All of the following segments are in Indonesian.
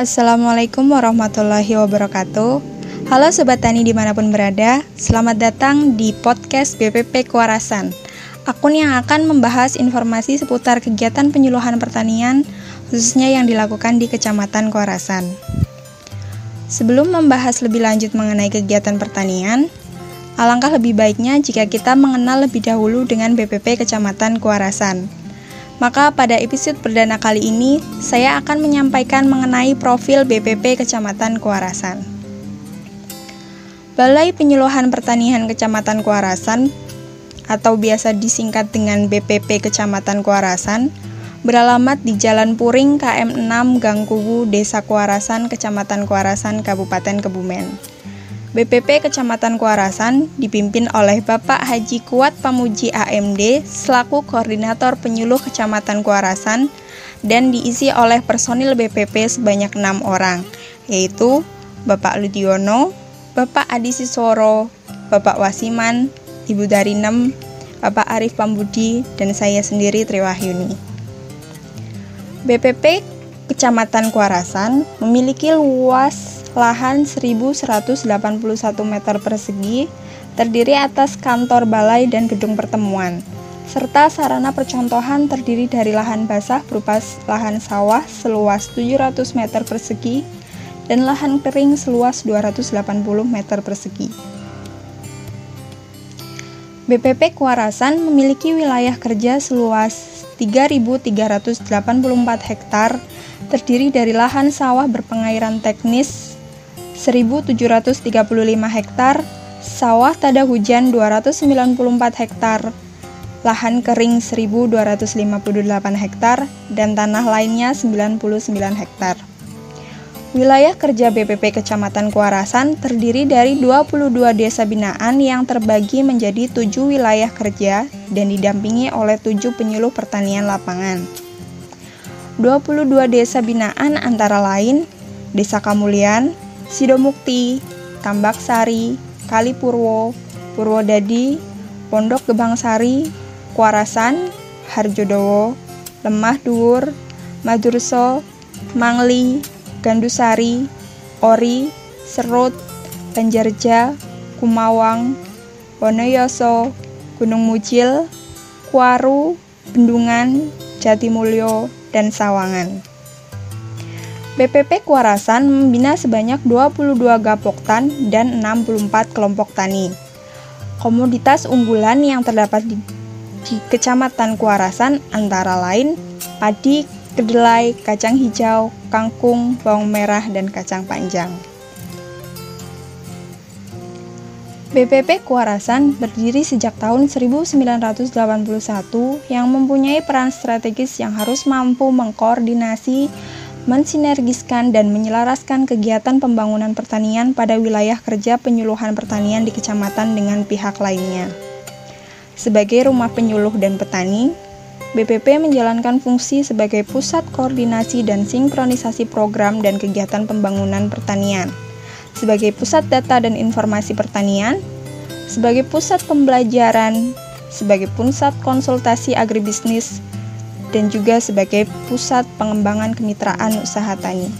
Assalamualaikum warahmatullahi wabarakatuh. Halo Sobat Tani di mana pun berada Selamat datang di podcast BPP Kuarasan Akun yang akan membahas informasi seputar kegiatan penyuluhan pertanian Khususnya yang dilakukan di Kecamatan Kuarasan Sebelum membahas lebih lanjut mengenai kegiatan pertanian Alangkah lebih baiknya jika kita mengenal lebih dahulu dengan BPP Kecamatan Kuarasan maka pada episode perdana kali ini, saya akan menyampaikan mengenai profil BPP Kecamatan Kuarasan. Balai Penyuluhan Pertanian Kecamatan Kuarasan atau biasa disingkat dengan BPP Kecamatan Kuarasan beralamat di Jalan Puring KM 6 Gang Kubu Desa Kuarasan Kecamatan Kuarasan Kabupaten Kebumen. BPP Kecamatan Kuarasan dipimpin oleh Bapak Haji Kuat Pamuji AMD selaku Koordinator Penyuluh Kecamatan Kuarasan dan diisi oleh personil BPP sebanyak enam orang, yaitu Bapak Ludiono, Bapak Adi Sisoro, Bapak Wasiman, Ibu Darinem, Bapak Arif Pambudi, dan saya sendiri Triwahyuni. BPP Kecamatan Kuarasan memiliki luas lahan 1181 meter persegi terdiri atas kantor balai dan gedung pertemuan, serta sarana percontohan terdiri dari lahan basah berupa lahan sawah seluas 700 meter persegi dan lahan kering seluas 280 meter persegi. BPP Kuarasan memiliki wilayah kerja seluas 3.384 hektar, terdiri dari lahan sawah berpengairan teknis 1735 hektar, sawah tada hujan 294 hektar, lahan kering 1258 hektar, dan tanah lainnya 99 hektar. Wilayah kerja BPP Kecamatan Kuarasan terdiri dari 22 desa binaan yang terbagi menjadi 7 wilayah kerja dan didampingi oleh 7 penyuluh pertanian lapangan. 22 desa binaan antara lain Desa Kamulian, Sidomukti, Tambak Sari, Kalipurwo, Purwodadi, Pondok Gebang Sari, Kuarasan, Harjodowo, Lemah Duur, Madurso, Mangli, Gandusari, Ori, Serut, Banjarja, Kumawang, Wonoyoso, Gunung Mujil, Kuaru, Bendungan, Jatimulyo, dan Sawangan. BPP Kuarasan membina sebanyak 22 gapoktan dan 64 kelompok tani. Komoditas unggulan yang terdapat di, di Kecamatan Kuarasan antara lain padi, kedelai, kacang hijau, kangkung, bawang merah, dan kacang panjang. BPP Kuarasan berdiri sejak tahun 1981 yang mempunyai peran strategis yang harus mampu mengkoordinasi mensinergiskan dan menyelaraskan kegiatan pembangunan pertanian pada wilayah kerja penyuluhan pertanian di kecamatan dengan pihak lainnya. Sebagai rumah penyuluh dan petani, BPP menjalankan fungsi sebagai pusat koordinasi dan sinkronisasi program dan kegiatan pembangunan pertanian, sebagai pusat data dan informasi pertanian, sebagai pusat pembelajaran, sebagai pusat konsultasi agribisnis, dan juga sebagai pusat pengembangan kemitraan usaha tani.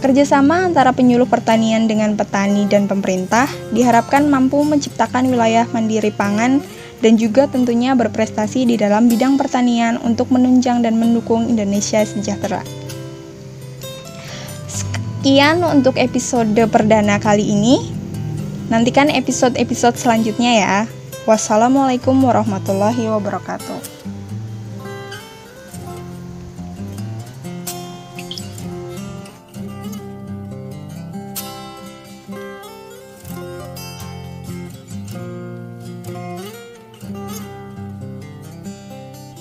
Kerjasama antara penyuluh pertanian dengan petani dan pemerintah diharapkan mampu menciptakan wilayah mandiri pangan dan juga tentunya berprestasi di dalam bidang pertanian untuk menunjang dan mendukung Indonesia sejahtera. Sekian untuk episode perdana kali ini. Nantikan episode-episode selanjutnya ya. Wassalamualaikum warahmatullahi wabarakatuh.